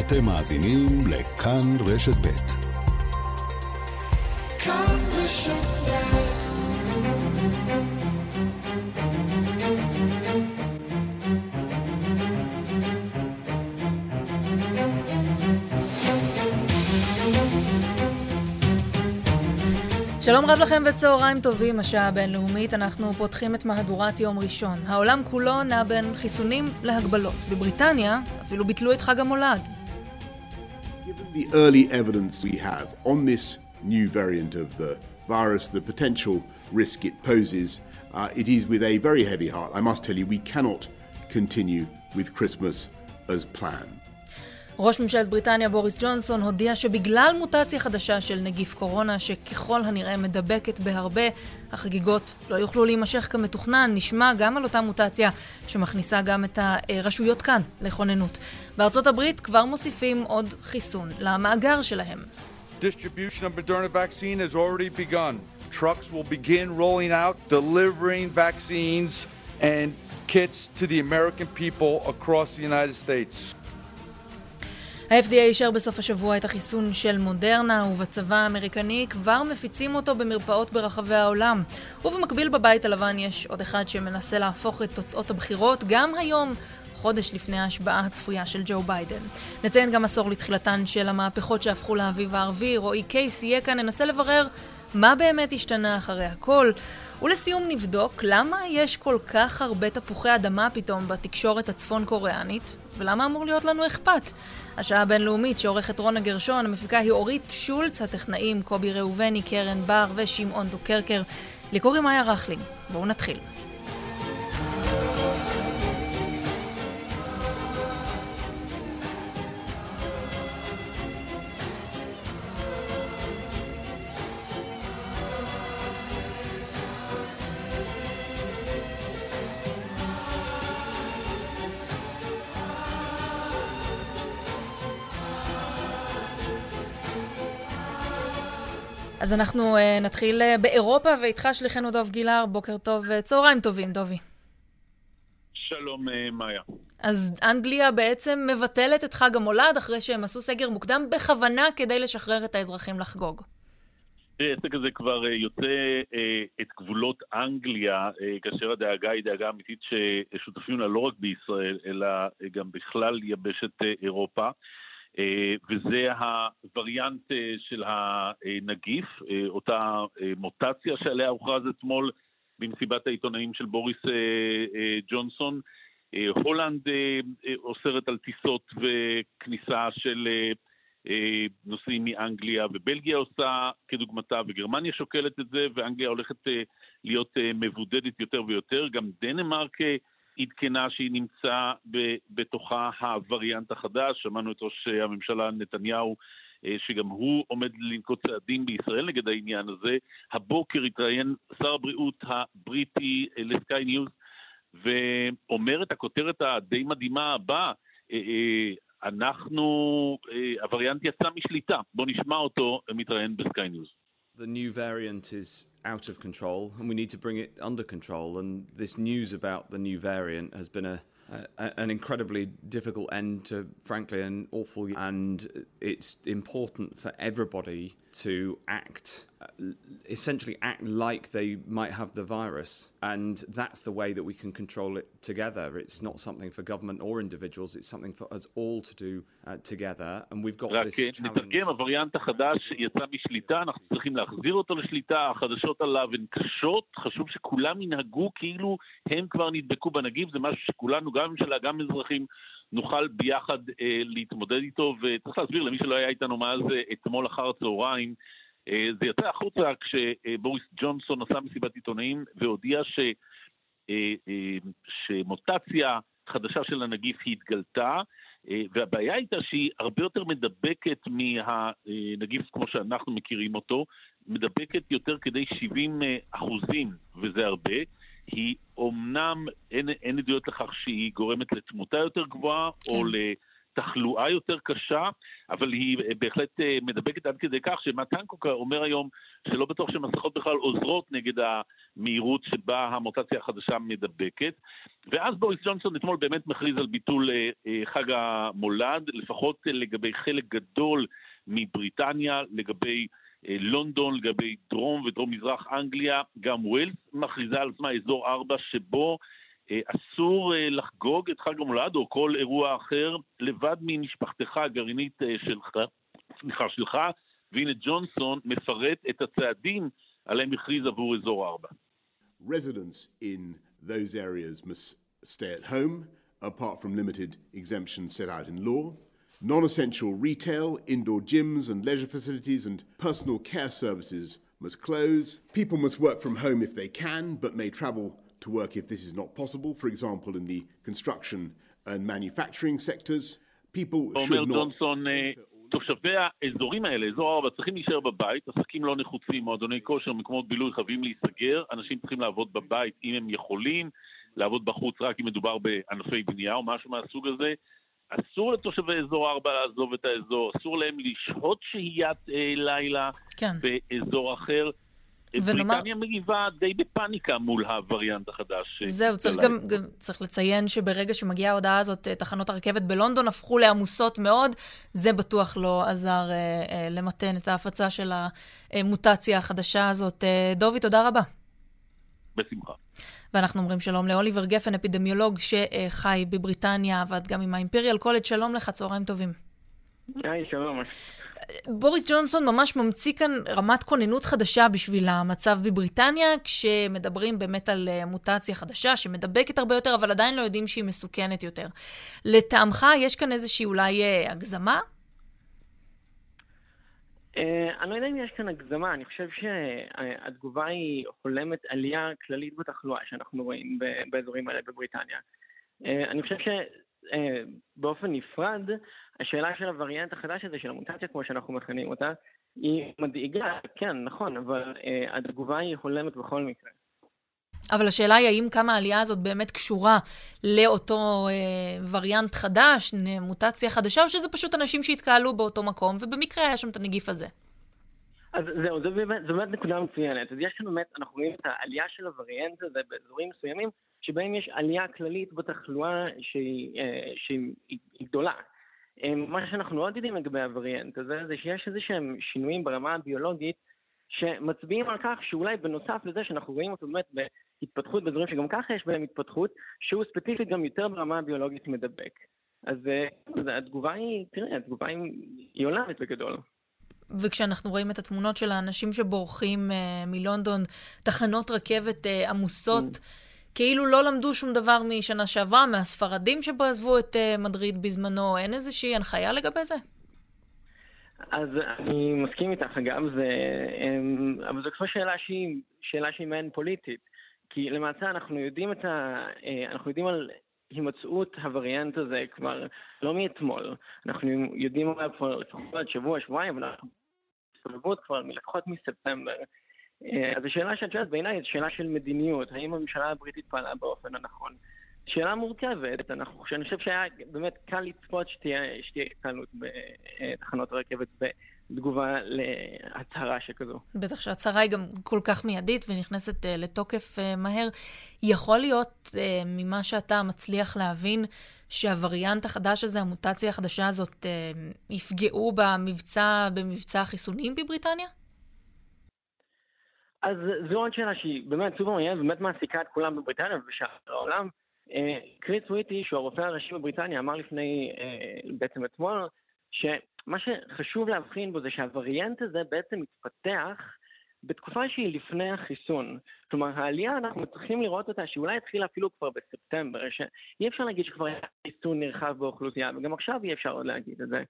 אתם מאזינים לכאן רשת ב'. כאן רשת שלום רב לכם וצהריים טובים, השעה הבינלאומית, אנחנו פותחים את מהדורת יום ראשון. העולם כולו נע בין חיסונים להגבלות. בבריטניה אפילו ביטלו את חג המולד. Given the early evidence we have on this new variant of the virus, the potential risk it poses, uh, it is with a very heavy heart. I must tell you, we cannot continue with Christmas as planned. ראש ממשלת בריטניה בוריס ג'ונסון הודיע שבגלל מוטציה חדשה של נגיף קורונה, שככל הנראה מדבקת בהרבה, החגיגות לא יוכלו להימשך כמתוכנן. נשמע גם על אותה מוטציה שמכניסה גם את הרשויות כאן לכוננות. בארצות הברית כבר מוסיפים עוד חיסון למאגר שלהם. Trucks will begin rolling out, delivering vaccines and kits to the American people across the United States. ה-FDA אישר בסוף השבוע את החיסון של מודרנה, ובצבא האמריקני כבר מפיצים אותו במרפאות ברחבי העולם. ובמקביל בבית הלבן יש עוד אחד שמנסה להפוך את תוצאות הבחירות גם היום. חודש לפני ההשבעה הצפויה של ג'ו ביידן. נציין גם עשור לתחילתן של המהפכות שהפכו לאביב הערבי. רועי קייס יהיה כאן, ננסה לברר מה באמת השתנה אחרי הכל. ולסיום נבדוק למה יש כל כך הרבה תפוחי אדמה פתאום בתקשורת הצפון קוריאנית, ולמה אמור להיות לנו אכפת. השעה הבינלאומית שעורכת רונה גרשון, המפיקה היא אורית שולץ, הטכנאים קובי ראובני, קרן בר ושמעון דוקרקר. לי קוראים מאיה רכלין. בואו נתחיל. אז אנחנו uh, נתחיל uh, באירופה, ואיתך שליחנו דוב גילהר, בוקר טוב, uh, צהריים טובים, דובי. שלום, uh, מאיה. אז אנגליה בעצם מבטלת את חג המולד אחרי שהם עשו סגר מוקדם בכוונה כדי לשחרר את האזרחים לחגוג. העסק הזה כבר יוצא את גבולות אנגליה, כאשר הדאגה היא דאגה אמיתית ששותפים לה לא רק בישראל, אלא גם בכלל יבשת אירופה. אה, וזה הווריאנט אה, של הנגיף, אה, אותה מוטציה שעליה הוכרז אתמול במסיבת העיתונאים של בוריס ג'ונסון. הולנד אוסרת על טיסות וכניסה של נוסעים מאנגליה, ובלגיה עושה כדוגמתה, וגרמניה שוקלת את זה, ואנגליה הולכת להיות מבודדת יותר ויותר. גם דנמרק עדכנה שהיא נמצא בתוכה הווריאנט החדש, שמענו את ראש הממשלה נתניהו אה, שגם הוא עומד לנקוט צעדים בישראל נגד העניין הזה. הבוקר התראיין שר הבריאות הבריטי אה, לסקיי ניוז ואומר את הכותרת הדי מדהימה הבאה, אה, אנחנו, הווריאנט יצא משליטה. בואו נשמע אותו מתראיין בסקיי ניוז. The new variant is out of control and we need to bring it under control. And this news about the new variant has been a an incredibly difficult end to, frankly, an awful. And it's important for everybody to act, uh, essentially act like they might have the virus, and that's the way that we can control it together. It's not something for government or individuals; it's something for us all to do uh, together. And we've got this challenge. נתרגם, הווריאנט החדש יצא משליטה, אנחנו צריכים להחזיר אותו לשליטה, החדשות עליו הן קשות, חשוב שכולם ינהגו כאילו הם כבר נדבקו בנגיף, זה משהו שכולנו, גם ממשלה, גם אזרחים, נוכל ביחד אה, להתמודד איתו, וצריך להסביר למי שלא היה איתנו מאז אה, אתמול אחר הצהריים, אה, זה יצא החוצה כשבוריס ג'ונסון עשה מסיבת עיתונאים והודיע ש, אה, אה, שמוטציה חדשה של הנגיף התגלתה, אה, והבעיה הייתה שהיא הרבה יותר מדבקת מהנגיף כמו שאנחנו מכירים אותו, מדבקת יותר כדי 70 אה, אחוזים, וזה הרבה. היא אומנם, אין, אין עדויות לכך שהיא גורמת לתמותה יותר גבוהה, כן. או תחלואה יותר קשה, אבל היא בהחלט מדבקת עד כדי כך שמתן קוקה אומר היום שלא בטוח שמסכות בכלל עוזרות נגד המהירות שבה המוטציה החדשה מדבקת. ואז בוריס ג'ונסון אתמול באמת מכריז על ביטול חג המולד, לפחות לגבי חלק גדול מבריטניה, לגבי לונדון, לגבי דרום ודרום מזרח אנגליה, גם ווילס מכריזה על עצמה אזור 4 שבו אה, אסור אה, לחגוג את חג המולד או כל אירוע אחר לבד ממשפחתך הגרעינית אה, שלך, סליחה, שלך, והנה ג'ונסון מפרט את הצעדים עליהם הכריז עבור אזור 4. Residents in those areas must stay at home, apart from limited exemptions set out in law. Non-essential retail, indoor gyms and leisure facilities and personal care services must close. People must work from home if they can, but may travel to work if this is not possible, for example, in the construction and manufacturing sectors. People should not... תושבי האזורים האלה, אזור 4, צריכים להישאר בבית, עסקים לא נחוצים, מועדוני כושר, מקומות בילוי חייבים להיסגר, אנשים צריכים לעבוד בבית אם הם יכולים, לעבוד בחוץ רק אם מדובר בענפי בנייה או משהו מהסוג הזה. אסור לתושבי אזור 4 לעזוב את האזור, אסור להם לשהות שהיית אה, לילה כן. באזור אחר. ונאמר... בריטניה מגיבה די בפאניקה מול הווריאנט החדש. זהו, צריך גם, גם צריך לציין שברגע שמגיעה ההודעה הזאת, אה, תחנות הרכבת בלונדון הפכו לעמוסות מאוד. זה בטוח לא עזר אה, אה, למתן את ההפצה של המוטציה החדשה הזאת. אה, דובי, תודה רבה. בשמחה. ואנחנו אומרים שלום לאוליבר גפן, אפידמיולוג שחי בבריטניה, עבד גם עם האימפריאל קולג', שלום לך, צהריים טובים. היי, שלום. בוריס ג'ונסון ממש ממציא כאן רמת כוננות חדשה בשביל המצב בבריטניה, כשמדברים באמת על אה, מוטציה חדשה שמדבקת הרבה יותר, אבל עדיין לא יודעים שהיא מסוכנת יותר. לטעמך, יש כאן איזושהי אולי אה, הגזמה? Uh, אני לא יודע אם יש כאן הגזמה, אני חושב שהתגובה היא הולמת עלייה כללית בתחלואה שאנחנו רואים באזורים האלה בבריטניה. Uh, אני חושב שבאופן נפרד, השאלה של הווריאנט החדש הזה, של המוטציה כמו שאנחנו מכנים אותה, היא מדאיגה, כן, נכון, אבל uh, התגובה היא הולמת בכל מקרה. אבל השאלה היא האם כמה העלייה הזאת באמת קשורה לאותו אה, וריאנט חדש, מוטציה חדשה, או שזה פשוט אנשים שהתקהלו באותו מקום, ובמקרה היה שם את הנגיף הזה. אז זהו, זו באמת, זו באמת נקודה מצוינת. אז יש לנו באמת, אנחנו רואים את העלייה של הווריאנט הזה באזורים מסוימים, שבהם יש עלייה כללית בתחלואה שהיא, אה, שהיא גדולה. אה, מה שאנחנו עוד יודעים לגבי הווריאנט הזה, זה שיש איזה שהם שינויים ברמה הביולוגית, שמצביעים על כך שאולי בנוסף לזה שאנחנו רואים אותו באמת בהתפתחות באזורים שגם ככה יש בהם התפתחות, שהוא ספציפית גם יותר ברמה הביולוגית מדבק. אז, אז התגובה היא, תראה, התגובה היא עולמת בגדול. וכשאנחנו רואים את התמונות של האנשים שבורחים uh, מלונדון, תחנות רכבת uh, עמוסות, mm. כאילו לא למדו שום דבר משנה שעברה, מהספרדים שבו עזבו את uh, מדריד בזמנו, אין איזושהי הנחיה לגבי זה? אז אני מסכים איתך, אגב, זה, אמ, אבל זו כבר שאלה שהיא, שאלה שהיא מעין פוליטית. כי למעשה אנחנו יודעים את ה... אה, אנחנו יודעים על הימצאות הווריאנט הזה כבר לא מאתמול. אנחנו יודעים עליו כבר לפחות שבוע, שבועיים, אבל אנחנו מסתובבות כבר מלקחות מספטמבר. אה, אז השאלה שאת שואלת בעיניי היא שאלה של מדיניות. האם הממשלה הבריטית פעלה באופן הנכון? שאלה מורכבת, אנחנו, אני חושב שהיה באמת קל לצפות שתהיה התקהלות בתחנות הרכבת בתגובה להצהרה שכזו. בטח שההצהרה היא גם כל כך מיידית ונכנסת uh, לתוקף uh, מהר. יכול להיות, uh, ממה שאתה מצליח להבין, שהווריאנט החדש הזה, המוטציה החדשה הזאת, uh, יפגעו במבצע, במבצע החיסונים בבריטניה? אז זו עוד שאלה שהיא באמת סופר מעניינת, באמת מעסיקה את כולם בבריטניה ובשאר העולם. קריס וויטי, שהוא הרופא הראשי בבריטניה, אמר לפני, אה, בעצם אתמול, שמה שחשוב להבחין בו זה שהווריאנט הזה בעצם מתפתח בתקופה שהיא לפני החיסון. כלומר, העלייה, אנחנו צריכים לראות אותה, שאולי התחילה אפילו כבר בספטמבר, שאי אפשר להגיד שכבר היה חיסון נרחב באוכלוסייה, וגם עכשיו אי אפשר עוד להגיד את זה.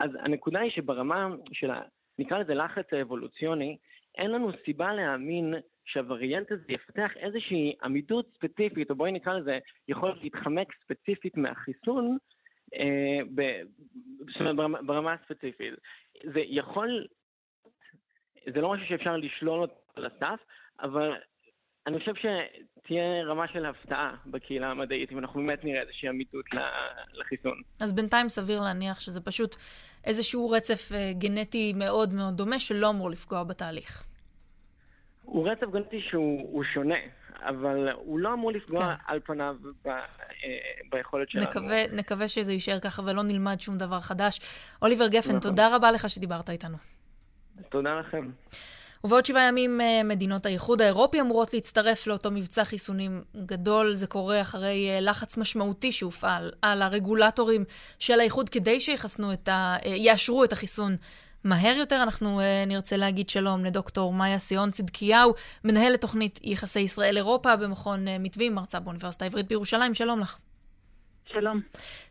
אז הנקודה היא שברמה של ה... נקרא לזה לחץ האבולוציוני, אין לנו סיבה להאמין שהווריאנט הזה יפתח איזושהי עמידות ספציפית, או בואי נקרא לזה, יכול להתחמק ספציפית מהחיסון, אה, ב, ברמה, ברמה הספציפית. זה יכול, זה לא משהו שאפשר לשלול אותו על הסף, אבל אני חושב שתהיה רמה של הפתעה בקהילה המדעית, אם אנחנו באמת נראה איזושהי עמידות לחיסון. אז בינתיים סביר להניח שזה פשוט איזשהו רצף אה, גנטי מאוד מאוד דומה שלא אמור לפגוע בתהליך. הוא רצף גנטי שהוא שונה, אבל הוא לא אמור לפגוע כן. על פניו ב, אה, ביכולת שלנו. נקווה, נקווה שזה יישאר ככה ולא נלמד שום דבר חדש. אוליבר גפן, נכון. תודה רבה לך שדיברת איתנו. תודה לכם. ובעוד שבעה ימים אה, מדינות האיחוד האירופי אמורות להצטרף לאותו מבצע חיסונים גדול. זה קורה אחרי אה, לחץ משמעותי שהופעל על הרגולטורים של האיחוד כדי שיחסנו את ה... יאשרו את החיסון מהר יותר. אנחנו נרצה להגיד שלום לדוקטור מאיה סיון צדקיהו, מנהלת תוכנית יחסי ישראל-אירופה במכון מתווים, מרצה באוניברסיטה העברית בירושלים. שלום לך. שלום.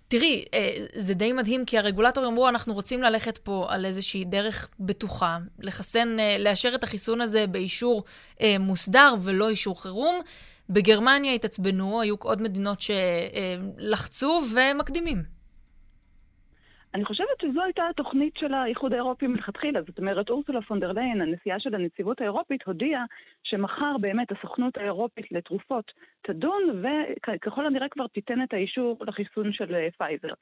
תראי, uh, זה די מדהים, כי הרגולטורים אמרו, אנחנו רוצים ללכת פה על איזושהי דרך בטוחה, לחסן, uh, לאשר את החיסון הזה באישור uh, מוסדר ולא אישור חירום. בגרמניה התעצבנו, היו עוד מדינות שלחצו ומקדימים. אני חושבת שזו הייתה התוכנית של האיחוד האירופי מלכתחילה. זאת אומרת, אורסולה פונדר ליין, הנשיאה של הנציבות האירופית, הודיעה שמחר באמת הסוכנות האירופית לתרופות תדון, וככל הנראה כבר תיתן את האישור לחיסון של אה, פייזר.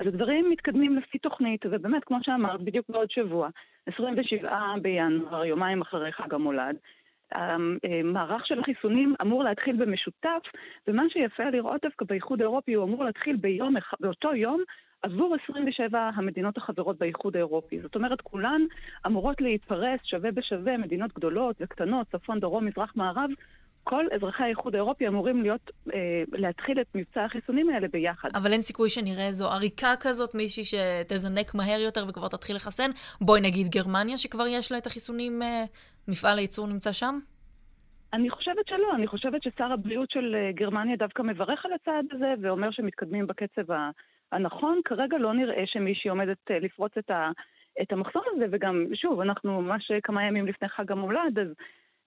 אז הדברים מתקדמים לפי תוכנית, ובאמת, כמו שאמרת, בדיוק בעוד שבוע, 27 בינואר, יומיים אחרי חג המולד, המערך של החיסונים אמור להתחיל במשותף, ומה שיפה לראות דווקא באיחוד האירופי, הוא אמור להתחיל ביום, באותו יום עבור 27 המדינות החברות באיחוד האירופי. זאת אומרת, כולן אמורות להתפרס שווה בשווה, מדינות גדולות וקטנות, צפון, דרום, מזרח, מערב. כל אזרחי האיחוד האירופי אמורים להיות, אה, להתחיל את מבצע החיסונים האלה ביחד. אבל אין סיכוי שנראה איזו עריקה כזאת, מישהי שתזנק מהר יותר וכבר תתחיל לחסן. בואי נגיד גרמניה, שכבר יש לה את החיסונים, אה, מפעל הייצור נמצא שם? אני חושבת שלא, אני חושבת ששר הבריאות של אה, גרמניה דווקא מברך על הצעד הזה ואומר שמתקדמים בקצב הנכון. כרגע לא נראה שמישהי עומדת אה, לפרוץ את, ה, את המחסום הזה, וגם, שוב, אנחנו ממש כמה ימים לפני חג המולד, אז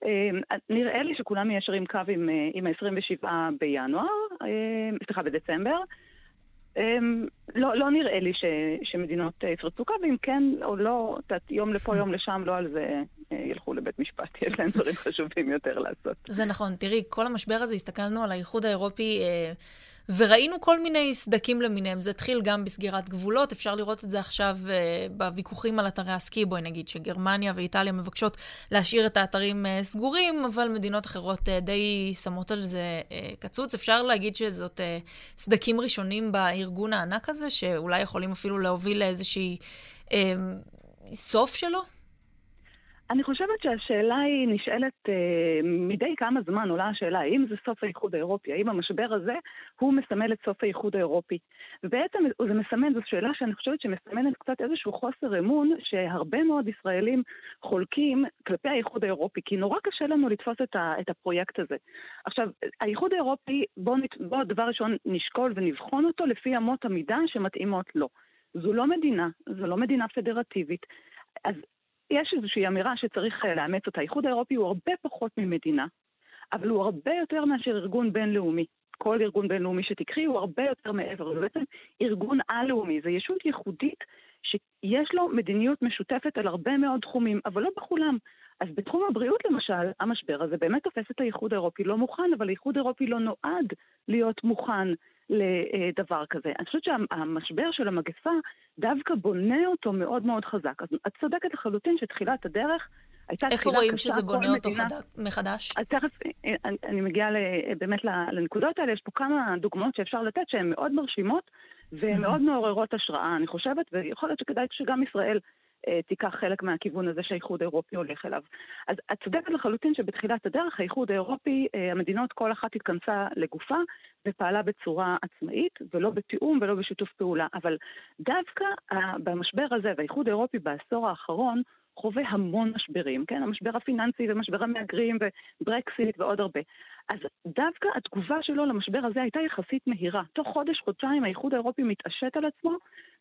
אה, נראה לי שכולם מיישרים קו עם, אה, עם ה-27 בינואר, אה, סליחה, בדצמבר. אה, לא, לא נראה לי ש, שמדינות אה, יפרצו קו, ואם כן או לא, תת, יום לפה, יום לשם, לא על זה אה, ילכו לבית משפט, יש להם דברים חשובים יותר לעשות. זה נכון. תראי, כל המשבר הזה, הסתכלנו על האיחוד האירופי... וראינו כל מיני סדקים למיניהם. זה התחיל גם בסגירת גבולות, אפשר לראות את זה עכשיו uh, בוויכוחים על אתרי הסקי, בואי נגיד שגרמניה ואיטליה מבקשות להשאיר את האתרים uh, סגורים, אבל מדינות אחרות uh, די שמות על זה uh, קצוץ. אפשר להגיד שזאת uh, סדקים ראשונים בארגון הענק הזה, שאולי יכולים אפילו להוביל לאיזושהי uh, סוף שלו? אני חושבת שהשאלה היא נשאלת אה, מדי כמה זמן עולה השאלה, האם זה סוף האיחוד האירופי, האם המשבר הזה הוא מסמל את סוף האיחוד האירופי. ובעצם זה מסמן, זו שאלה שאני חושבת שמסמנת קצת איזשהו חוסר אמון שהרבה מאוד ישראלים חולקים כלפי האיחוד האירופי, כי נורא קשה לנו לתפוס את, ה, את הפרויקט הזה. עכשיו, האיחוד האירופי, בואו בוא דבר ראשון נשקול ונבחון אותו לפי אמות המידה שמתאימות לו. זו לא מדינה, זו לא מדינה פדרטיבית. אז יש איזושהי אמירה שצריך אה, לאמץ אותה. האיחוד האירופי הוא הרבה פחות ממדינה, אבל הוא הרבה יותר מאשר ארגון בינלאומי. כל ארגון בינלאומי שתקחי הוא הרבה יותר מעבר. זה בעצם ארגון על-לאומי, זו ישות ייחודית שיש לו מדיניות משותפת על הרבה מאוד תחומים, אבל לא בכולם. אז בתחום הבריאות למשל, המשבר הזה באמת תופס את האיחוד האירופי לא מוכן, אבל האיחוד האירופי לא נועד להיות מוכן לדבר כזה. אני חושבת שהמשבר של המגפה דווקא בונה אותו מאוד מאוד חזק. אז את צודקת לחלוטין שתחילת הדרך הייתה תחילה קשה. איפה רואים שזה בונה אותו מדינה... מחדש? אז תכף אני, אני מגיעה באמת לנקודות האלה. יש פה כמה דוגמאות שאפשר לתת שהן מאוד מרשימות והן מאוד מעוררות השראה, אני חושבת, ויכול להיות שכדאי שגם ישראל אה, תיקח חלק מהכיוון הזה שהאיחוד האירופי הולך אליו. אז את צודקת לחלוטין שבתחילת הדרך האיחוד האירופי, אה, המדינות כל אחת התכנסה לגופה ופעלה בצורה עצמאית, ולא בתיאום ולא בשיתוף פעולה. אבל דווקא אה, במשבר הזה, והאיחוד האירופי בעשור האחרון, חווה המון משברים, כן? המשבר הפיננסי ומשבר המהגרים וברקסיט ועוד הרבה. אז דווקא התגובה שלו למשבר הזה הייתה יחסית מהירה. תוך חודש, חודשיים האיחוד האירופי מתעשת על עצמו.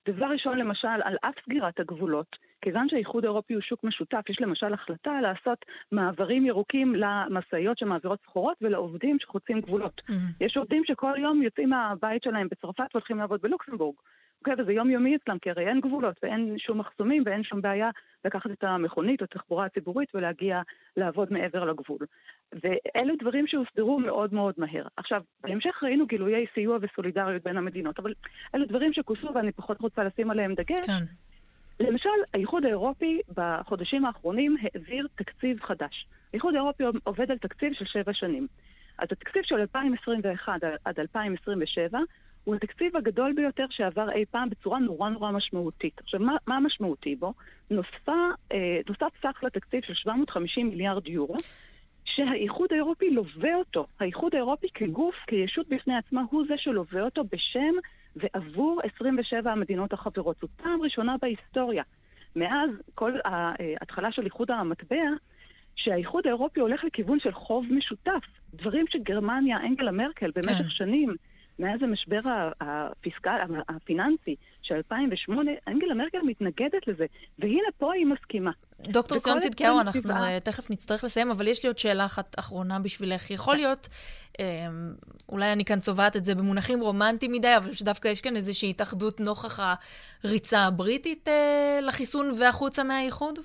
דבר ראשון, למשל, על אף סגירת הגבולות, כיוון שהאיחוד האירופי הוא שוק משותף, יש למשל החלטה לעשות מעברים ירוקים למשאיות שמעבירות סחורות ולעובדים שחוצים גבולות. Mm-hmm. יש עובדים שכל יום יוצאים מהבית שלהם בצרפת והולכים לעבוד בלוקסמבורג. אוקיי, וזה יומיומי אצלם, כי הרי אין גבולות ואין שום מחסומים ואין שום בעיה לקחת את המכונית או התחבורה הציבורית ולהגיע לעבוד מעבר לגבול. ואלו דברים שהוסדרו מאוד מאוד מהר. עכשיו, בהמשך ראינו גילויי סיוע וסולידריות בין המדינות, אבל אלו דברים שכוסו ואני פחות רוצה לשים עליהם דגש. כן. למשל, האיחוד האירופי בחודשים האחרונים העביר תקציב חדש. האיחוד האירופי עובד על תקציב של שבע שנים. אז התקציב של 2021 עד 2027 הוא התקציב הגדול ביותר שעבר אי פעם בצורה נורא נורא משמעותית. עכשיו, מה, מה המשמעותי בו? נוספה, אה, נוסף סך לתקציב של 750 מיליארד יורו, שהאיחוד האירופי לווה אותו. האיחוד האירופי כגוף, כישות בפני עצמה, הוא זה שלווה אותו בשם ועבור 27 המדינות החברות. זו פעם ראשונה בהיסטוריה. מאז כל ההתחלה של איחוד המטבע, שהאיחוד האירופי הולך לכיוון של חוב משותף. דברים שגרמניה, אנגלה מרקל, במשך כן. שנים מאז המשבר הפיסקל, הפיננסי של 2008, אנגלה מרקל מתנגדת לזה, והנה פה היא מסכימה. דוקטור סיון צדקיהו, אנחנו סיבה... תכף נצטרך לסיים, אבל יש לי עוד שאלה אחת אחרונה בשבילך. יכול להיות, אמ, אולי אני כאן צובעת את זה במונחים רומנטיים מדי, אבל שדווקא יש כאן איזושהי התאחדות נוכח הריצה הבריטית אה, לחיסון והחוצה מהאיחוד?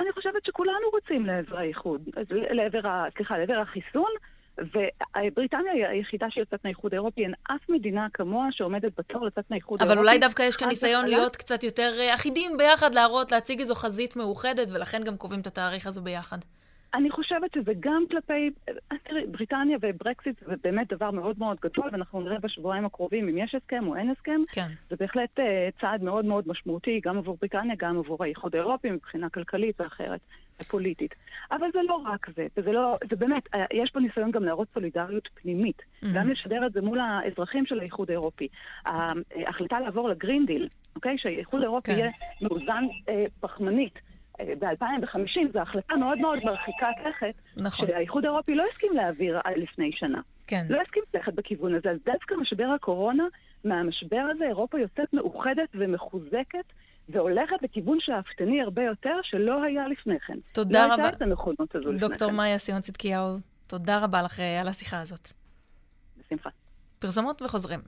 אני חושבת שכולנו רוצים לעבר האיחוד, לעבר, סליחה, לעבר החיסון. ובריטניה היא היחידה שיוצאת מהאיחוד האירופי, אין אף מדינה כמוה שעומדת בתור לצאת מהאיחוד האירופי. אבל אולי דווקא יש כאן ניסיון להיות קצת יותר אה, אחידים ביחד, להראות, להציג איזו חזית מאוחדת, ולכן גם קובעים את התאריך הזה ביחד. אני חושבת שזה גם כלפי, תראי, בריטניה וברקסיט זה באמת דבר מאוד מאוד גדול, ואנחנו נראה בשבועיים הקרובים אם יש הסכם או אין הסכם. כן. זה בהחלט uh, צעד מאוד מאוד משמעותי, גם עבור בריטניה, גם עבור האיחוד האירופי, מבחינה כלכלית ואחרת, ופוליטית. אבל זה לא רק זה, וזה לא, זה באמת, אה, יש פה ניסיון גם להראות סולידריות פנימית, mm-hmm. גם לשדר את זה מול האזרחים של האיחוד האירופי. ההחלטה לעבור לגרין דיל, אוקיי? שהאיחוד האירופי כן. יהיה מאוזן אה, פחמנית. ב-2050 זו החלטה מאוד מאוד מרחיקת לכת, נכון. שהאיחוד האירופי לא הסכים להעביר לפני שנה. כן. לא הסכים ללכת בכיוון הזה. אז דווקא משבר הקורונה, מהמשבר הזה אירופה יוצאת מאוחדת ומחוזקת. והולכת לכיוון שאפתני הרבה יותר, שלא היה לפני כן. תודה לא רבה. לא הייתה את הנכונות הזו לפני כן. דוקטור מאיה סיון צדקיהו, תודה רבה לך אה, על השיחה הזאת. בשמחה. פרסומות וחוזרים.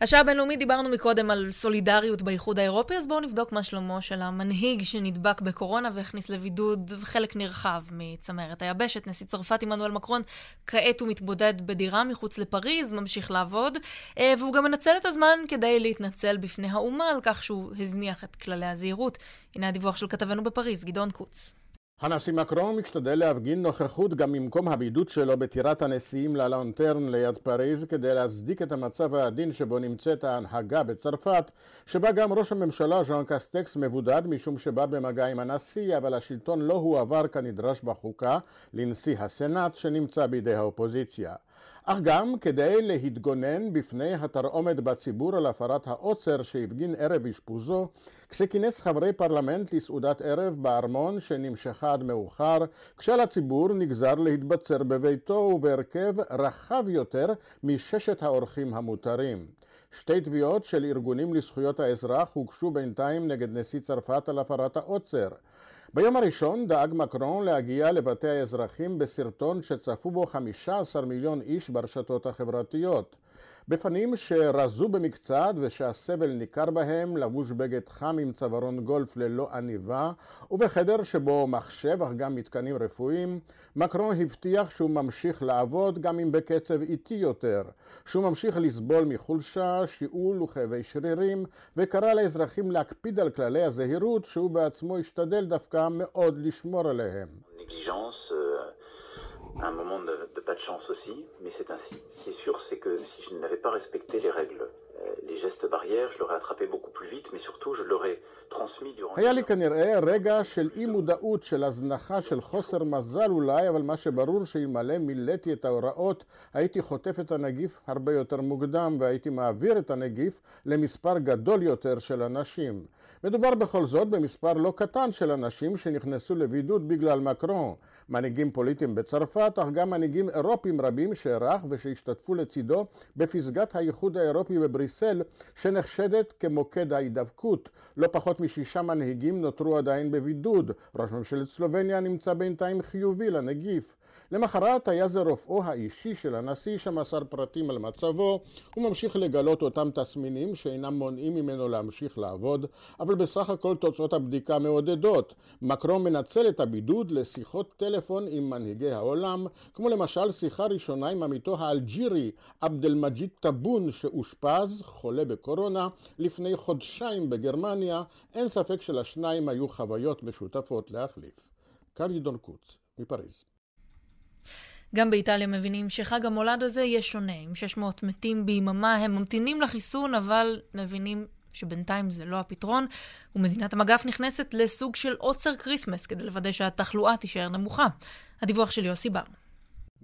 השעה הבינלאומית דיברנו מקודם על סולידריות באיחוד האירופי, אז בואו נבדוק מה שלומו של המנהיג שנדבק בקורונה והכניס לבידוד חלק נרחב מצמרת היבשת. נשיא צרפת עמנואל מקרון כעת הוא מתבודד בדירה מחוץ לפריז, ממשיך לעבוד, אה, והוא גם מנצל את הזמן כדי להתנצל בפני האומה על כך שהוא הזניח את כללי הזהירות. הנה הדיווח של כתבנו בפריז, גדעון קוץ. הנשיא מקרון משתדל להפגין נוכחות גם ממקום הבידוד שלו בטירת הנשיאים לה לנטרן ליד פריז כדי להצדיק את המצב העדין שבו נמצאת ההנהגה בצרפת שבה גם ראש הממשלה ז'אן קסטקס מבודד משום שבא במגע עם הנשיא אבל השלטון לא הועבר כנדרש בחוקה לנשיא הסנאט שנמצא בידי האופוזיציה אך גם כדי להתגונן בפני התרעומת בציבור על הפרת העוצר שהפגין ערב אשפוזו כשכינס חברי פרלמנט לסעודת ערב בארמון שנמשכה עד מאוחר כשעל הציבור נגזר להתבצר בביתו ובהרכב רחב יותר מששת האורחים המותרים. שתי תביעות של ארגונים לזכויות האזרח הוגשו בינתיים נגד נשיא צרפת על הפרת העוצר. ביום הראשון דאג מקרון להגיע לבתי האזרחים בסרטון שצפו בו 15 מיליון איש ברשתות החברתיות. בפנים שרזו במקצת ושהסבל ניכר בהם, לבוש בגד חם עם צווארון גולף ללא עניבה, ובחדר שבו מחשב אך גם מתקנים רפואיים, מקרון הבטיח שהוא ממשיך לעבוד גם אם בקצב איטי יותר, שהוא ממשיך לסבול מחולשה, שיעול וכאבי שרירים, וקרא לאזרחים להקפיד על כללי הזהירות שהוא בעצמו השתדל דווקא מאוד לשמור עליהם. Un moment de, pas de chance aussi, mais c'est ainsi. Ce qui est sûr, c'est que si je n'avais pas respecté les règles, les gestes barrières, je l'aurais attrapé beaucoup plus vite, mais surtout je l'aurais transmis durant... היה לי כנראה רגע של אי מודעות, של הזנחה, של חוסר מזל אולי, אבל מה שברור שאלמלא מילאתי את ההוראות, הייתי חוטף את הנגיף הרבה יותר מוקדם, והייתי מעביר את הנגיף למספר גדול יותר של אנשים. מדובר בכל זאת במספר לא קטן של אנשים שנכנסו לבידוד בגלל מקרון, מנהיגים פוליטיים בצרפת, אך גם מנהיגים אירופים רבים שאירח ושהשתתפו לצידו בפסגת האיחוד האירופי בבריסל, שנחשדת כמוקד ההידבקות. לא פחות משישה מנהיגים נותרו עדיין בבידוד. ראש ממשלת סלובניה נמצא בינתיים חיובי לנגיף. למחרת היה זה רופאו האישי של הנשיא שמסר פרטים על מצבו וממשיך לגלות אותם תסמינים שאינם מונעים ממנו להמשיך לעבוד, אבל בסך הכל תוצאות הבדיקה מעודדות. מקרון מנצל את הבידוד לשיחות טלפון עם מנהיגי העולם, כמו למשל שיחה ראשונה עם עמיתו האלג'ירי עבד אל-מג'יד טאבון שאושפז, חולה בקורונה, לפני חודשיים בגרמניה, אין ספק שלשניים היו חוויות משותפות להחליף. כאן גדעון קוץ, מפריז. גם באיטליה מבינים שחג המולד הזה יהיה שונה. עם 600 מתים ביממה, הם ממתינים לחיסון, אבל מבינים שבינתיים זה לא הפתרון, ומדינת המגף נכנסת לסוג של עוצר כריסמס כדי לוודא שהתחלואה תישאר נמוכה. הדיווח של יוסי בר.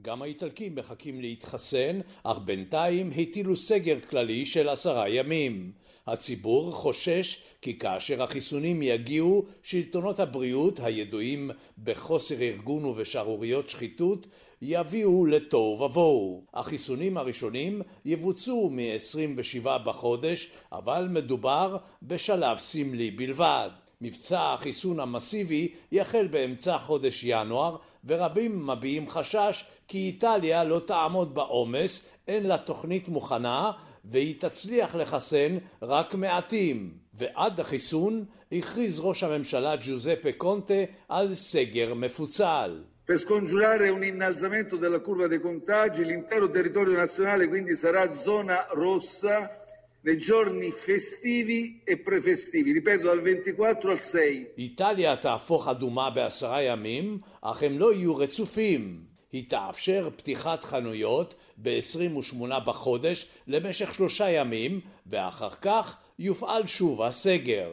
גם האיטלקים מחכים להתחסן, אך בינתיים הטילו סגר כללי של עשרה ימים. הציבור חושש כי כאשר החיסונים יגיעו, שלטונות הבריאות, הידועים בחוסר ארגון ובשערוריות שחיתות, יביאו לתוהו ובוהו. החיסונים הראשונים יבוצעו מ-27 בחודש, אבל מדובר בשלב סמלי בלבד. מבצע החיסון המסיבי יחל באמצע חודש ינואר, ורבים מביעים חשש כי איטליה לא תעמוד בעומס, אין לה תוכנית מוכנה, והיא תצליח לחסן רק מעטים. ועד החיסון הכריז ראש הממשלה ג'וזפה קונטה על סגר מפוצל. Per scongiurare un innalzamento della curva dei contagi, l'intero territorio nazionale quindi sarà zona rossa nei giorni festivi e prefestivi, ripeto dal 24 al 6. איטליה תהפוך אדומה בעשרה ימים, אך הם לא יהיו רצופים. היא תאפשר פתיחת חנויות ב-28 בחודש למשך שלושה ימים, ואחר כך יופעל שוב הסגר.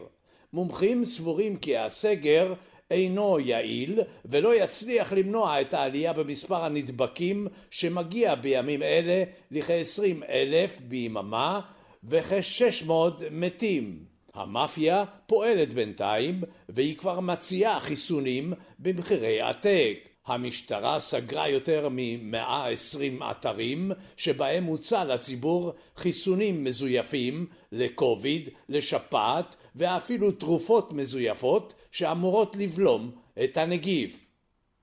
מומחים סבורים כי הסגר אינו יעיל ולא יצליח למנוע את העלייה במספר הנדבקים שמגיע בימים אלה לכ-20 אלף ביממה וכ-600 מתים. המאפיה פועלת בינתיים והיא כבר מציעה חיסונים במחירי עתק. המשטרה סגרה יותר מ-120 אתרים שבהם הוצע לציבור חיסונים מזויפים לקוביד, לשפעת ואפילו תרופות מזויפות שאמורות לבלום את הנגיף.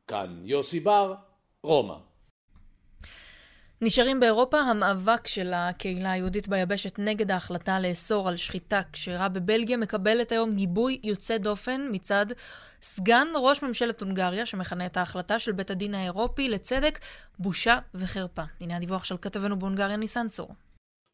כאן יוסי בר, רומא. נשארים באירופה המאבק של הקהילה היהודית ביבשת נגד ההחלטה לאסור על שחיטה כשרה בבלגיה מקבלת היום גיבוי יוצא דופן מצד סגן ראש ממשלת הונגריה, שמכנה את ההחלטה של בית הדין האירופי לצדק בושה וחרפה. הנה הדיווח של כתבנו בהונגריה ניסן צור.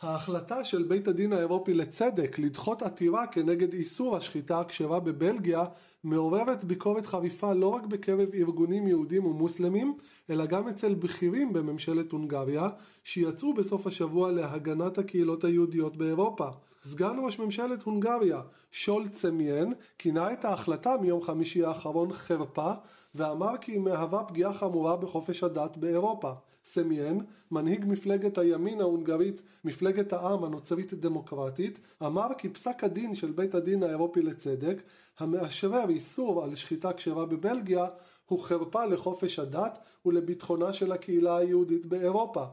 ההחלטה של בית הדין האירופי לצדק לדחות עתירה כנגד איסור השחיטה הכשרה בבלגיה מעוררת ביקורת חריפה לא רק בקרב ארגונים יהודים ומוסלמים, אלא גם אצל בכירים בממשלת הונגריה, שיצאו בסוף השבוע להגנת הקהילות היהודיות באירופה. סגן ראש ממשלת הונגריה, שול צמיין, כינה את ההחלטה מיום חמישי האחרון חרפה, ואמר כי היא מהווה פגיעה חמורה בחופש הדת באירופה. סמיין, מנהיג מפלגת הימין ההונגרית, מפלגת העם הנוצרית דמוקרטית, אמר כי פסק הדין של בית הדין האירופי לצדק, המאשרר איסור על שחיטה כשרה בבלגיה, הוא חרפה לחופש הדת ולביטחונה של הקהילה היהודית באירופה.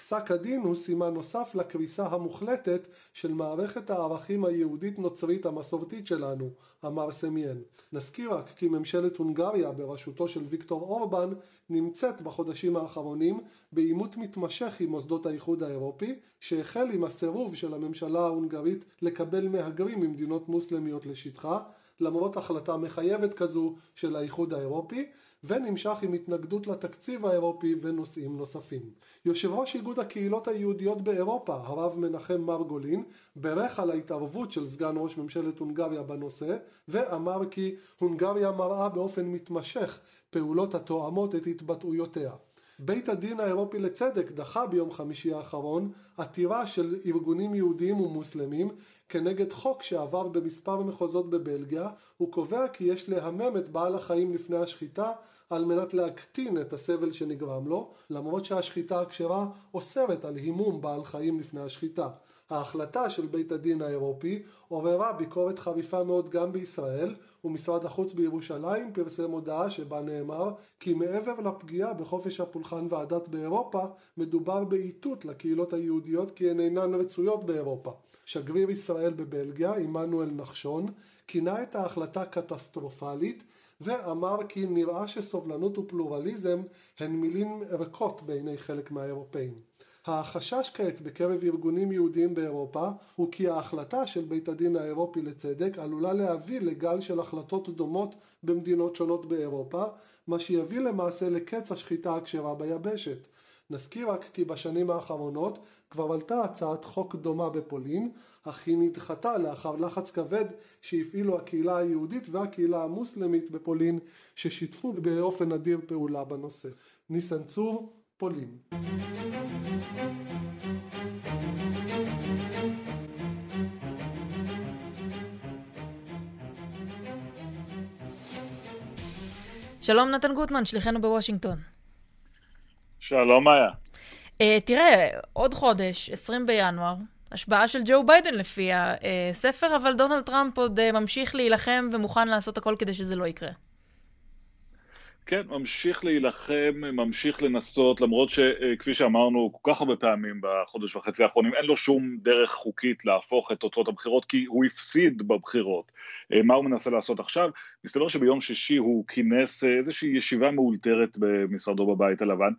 פסק הדין הוא סימן נוסף לקריסה המוחלטת של מערכת הערכים היהודית נוצרית המסורתית שלנו, אמר סמיין. נזכיר רק כי ממשלת הונגריה בראשותו של ויקטור אורבן נמצאת בחודשים האחרונים בעימות מתמשך עם מוסדות האיחוד האירופי, שהחל עם הסירוב של הממשלה ההונגרית לקבל מהגרים ממדינות מוסלמיות לשטחה, למרות החלטה מחייבת כזו של האיחוד האירופי, ונמשך עם התנגדות לתקציב האירופי ונושאים נוספים. יושב ראש איגוד הקהילות היהודיות באירופה, הרב מנחם מרגולין, ברך על ההתערבות של סגן ראש ממשלת הונגריה בנושא, ואמר כי הונגריה מראה באופן מתמשך פעולות התואמות את התבטאויותיה. בית הדין האירופי לצדק דחה ביום חמישי האחרון עתירה של ארגונים יהודיים ומוסלמים כנגד חוק שעבר במספר מחוזות בבלגיה, הוא קובע כי יש להמם את בעל החיים לפני השחיטה על מנת להקטין את הסבל שנגרם לו, למרות שהשחיטה הכשרה אוסרת על הימום בעל חיים לפני השחיטה. ההחלטה של בית הדין האירופי עוררה ביקורת חריפה מאוד גם בישראל, ומשרד החוץ בירושלים פרסם הודעה שבה נאמר כי מעבר לפגיעה בחופש הפולחן והדת באירופה, מדובר באיתות לקהילות היהודיות כי הן אינן רצויות באירופה. שגריר ישראל בבלגיה, עמנואל נחשון, כינה את ההחלטה קטסטרופלית ואמר כי נראה שסובלנות ופלורליזם הן מילים ריקות בעיני חלק מהאירופאים. החשש כעת בקרב ארגונים יהודיים באירופה הוא כי ההחלטה של בית הדין האירופי לצדק עלולה להביא לגל של החלטות דומות במדינות שונות באירופה, מה שיביא למעשה לקץ השחיטה הכשרה ביבשת. נזכיר רק כי בשנים האחרונות כבר עלתה הצעת חוק דומה בפולין, אך היא נדחתה לאחר לחץ כבד שהפעילו הקהילה היהודית והקהילה המוסלמית בפולין, ששיתפו באופן נדיר פעולה בנושא. ניסן צור, פולין. שלום נתן גוטמן, שליחנו בוושינגטון. שלום מאיה. Uh, תראה, עוד חודש, 20 בינואר, השבעה של ג'ו ביידן לפי הספר, אבל דונלד טראמפ עוד uh, ממשיך להילחם ומוכן לעשות הכל כדי שזה לא יקרה. כן, ממשיך להילחם, ממשיך לנסות, למרות שכפי שאמרנו כל כך הרבה פעמים בחודש וחצי האחרונים, אין לו שום דרך חוקית להפוך את תוצאות הבחירות, כי הוא הפסיד בבחירות. אה, מה הוא מנסה לעשות עכשיו? מסתבר שביום שישי הוא כינס אה, איזושהי ישיבה מאולתרת במשרדו בבית הלבן,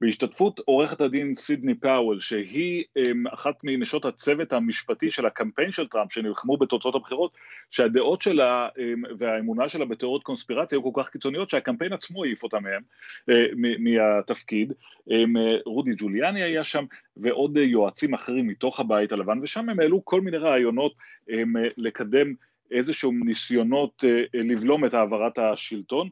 בהשתתפות עורכת הדין סידני פאוול, שהיא אמ, אחת מנשות הצוות המשפטי של הקמפיין של טראמפ, שנלחמו בתוצאות הבחירות, שהדעות שלה אמ, והאמונה שלה בתיאוריות קונספירציה היו כל כך קיצוניות שהקמפיין עצמו העיף אותה מהם, אה, מהתפקיד. רודי ג'וליאני היה שם ועוד יועצים אחרים מתוך הבית הלבן, ושם הם העלו כל מיני רעיונות לקדם איזשהו ניסיונות אה, לבלום את העברת השלטון.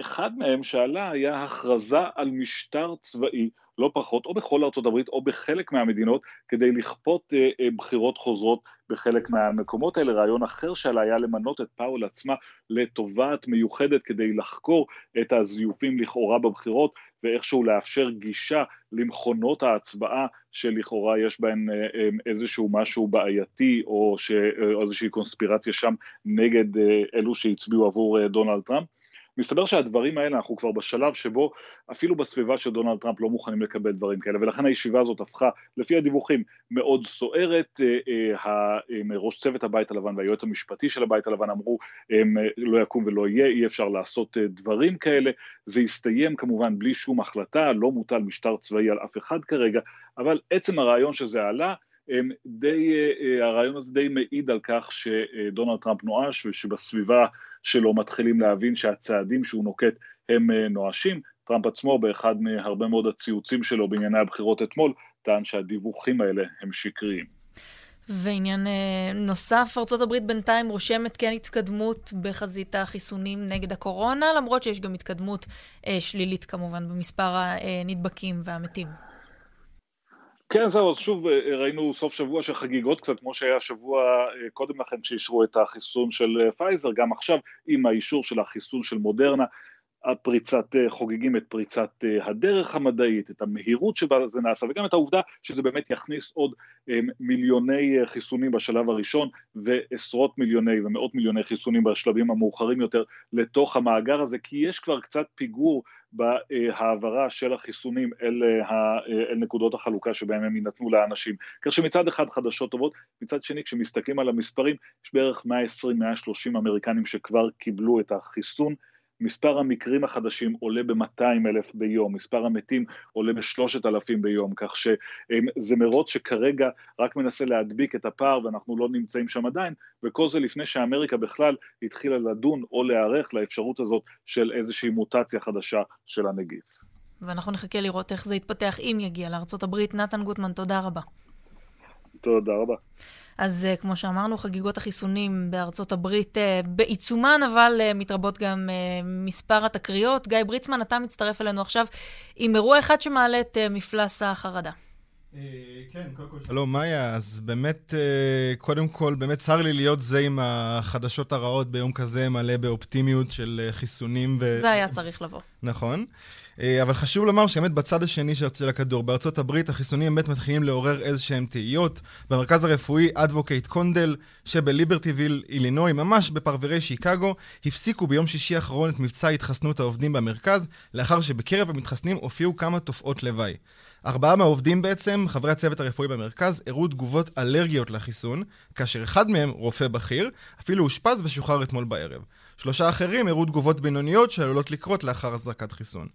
אחד מהם שעלה היה הכרזה על משטר צבאי, לא פחות, או בכל ארצות הברית או בחלק מהמדינות, כדי לכפות אה, אה, בחירות חוזרות בחלק מהמקומות האלה. רעיון אחר שעלה היה למנות את פאול עצמה לתובעת מיוחדת כדי לחקור את הזיופים לכאורה בבחירות, ואיכשהו לאפשר גישה למכונות ההצבעה שלכאורה יש בהן אה, אה, איזשהו משהו בעייתי או, איזושהי קונספירציה שם נגד אה, אלו שהצביעו עבור דונלד טראמפ. מסתבר שהדברים האלה, אנחנו כבר בשלב שבו אפילו בסביבה של דונלד טראמפ לא מוכנים לקבל דברים כאלה, ולכן הישיבה הזאת הפכה, לפי הדיווחים, מאוד סוערת. אה, אה, ראש צוות הבית הלבן והיועץ המשפטי של הבית הלבן אמרו, לא יקום ולא יהיה, אי אפשר לעשות אה, דברים כאלה. זה הסתיים כמובן בלי שום החלטה, לא מוטל משטר צבאי על אף אחד כרגע, אבל עצם הרעיון שזה עלה, די, הרעיון הזה די מעיד על כך שדונלד טראמפ נואש ושבסביבה שלו מתחילים להבין שהצעדים שהוא נוקט הם אה, נואשים. טראמפ עצמו באחד מהרבה מאוד הציוצים שלו בענייני הבחירות אתמול, טען שהדיווחים האלה הם שקריים. ועניין אה, נוסף, ארה"ב בינתיים רושמת כן התקדמות בחזית החיסונים נגד הקורונה, למרות שיש גם התקדמות אה, שלילית כמובן במספר הנדבקים והמתים. כן, זהו, אז שוב אה, ראינו סוף שבוע של חגיגות קצת, כמו שהיה שבוע אה, קודם לכן כשאישרו את החיסון של אה, פייזר, גם עכשיו עם האישור של החיסון של מודרנה, הפריצת, חוגגים את פריצת הדרך המדעית, את המהירות שבה זה נעשה, וגם את העובדה שזה באמת יכניס עוד מיליוני חיסונים בשלב הראשון, ועשרות מיליוני ומאות מיליוני חיסונים בשלבים המאוחרים יותר לתוך המאגר הזה, כי יש כבר קצת פיגור בהעברה של החיסונים אל, אל נקודות החלוקה שבהם הם יינתנו לאנשים. כך שמצד אחד חדשות טובות, מצד שני כשמסתכלים על המספרים, יש בערך 120-130 אמריקנים שכבר קיבלו את החיסון, מספר המקרים החדשים עולה ב-200 אלף ביום, מספר המתים עולה ב-3,000 ביום, כך שזה מרוץ שכרגע רק מנסה להדביק את הפער ואנחנו לא נמצאים שם עדיין, וכל זה לפני שאמריקה בכלל התחילה לדון או להיערך לאפשרות הזאת של איזושהי מוטציה חדשה של הנגיף. ואנחנו נחכה לראות איך זה יתפתח אם יגיע הברית. נתן גוטמן, תודה רבה. תודה רבה. אז uh, כמו שאמרנו, חגיגות החיסונים בארצות הברית uh, בעיצומן, אבל uh, מתרבות גם מספר התקריות. גיא בריצמן, אתה מצטרף אלינו עכשיו עם אירוע אחד שמעלה את מפלס החרדה. כן, קודם כל שלום, מאיה. אז באמת, קודם כל, באמת צר לי להיות זה עם החדשות הרעות ביום כזה מלא באופטימיות של חיסונים. ו... זה היה צריך לבוא. נכון. אה, אבל חשוב לומר שבאמת בצד השני של הכדור, בארצות הברית, החיסונים באמת מתחילים לעורר איזה שהם תהיות. במרכז הרפואי אדבוקייט קונדל שבליברטיוויל, אילינוי, ממש בפרברי שיקגו, הפסיקו ביום שישי האחרון את מבצע התחסנות העובדים במרכז, לאחר שבקרב המתחסנים הופיעו כמה תופעות לוואי. ארבעה מהעובדים בעצם, חברי הצוות הרפואי במרכז, הראו תגובות אלרגיות לחיסון, כאשר אחד מהם, רופא בכיר, אפילו אושפז ושוחרר אתמול בערב. שלושה אחרים הראו תגובות בינוניות שעלולות לקרות לאחר הזרקת חיסון.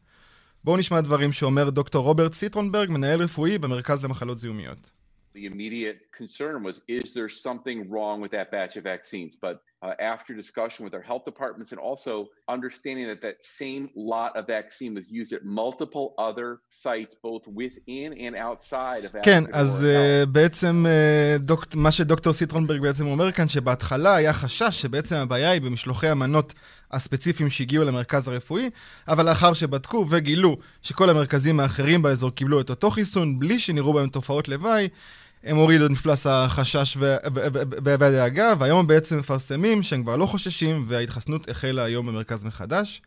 בואו נשמע דברים שאומר דוקטור רוברט סיטרונברג, מנהל רפואי במרכז למחלות זיהומיות. The immediate concern was, is there something wrong with that batch of vaccines? But uh, after discussion with our health departments and also understanding that that same lot of vaccine was used at multiple other sites, both within and outside of כן, אז uh, בעצם uh, דוק, מה שדוקטור סיטרונברג בעצם אומר כאן, שבהתחלה היה חשש שבעצם הבעיה היא במשלוחי המנות הספציפיים שהגיעו למרכז הרפואי, אבל לאחר שבדקו וגילו שכל המרכזים האחרים באזור קיבלו את אותו חיסון בלי שנראו בהם תופעות לוואי, הם הורידו את מפלס החשש והדאגה, והיום הם בעצם מפרסמים שהם כבר לא חוששים, וההתחסנות החלה היום במרכז מחדש.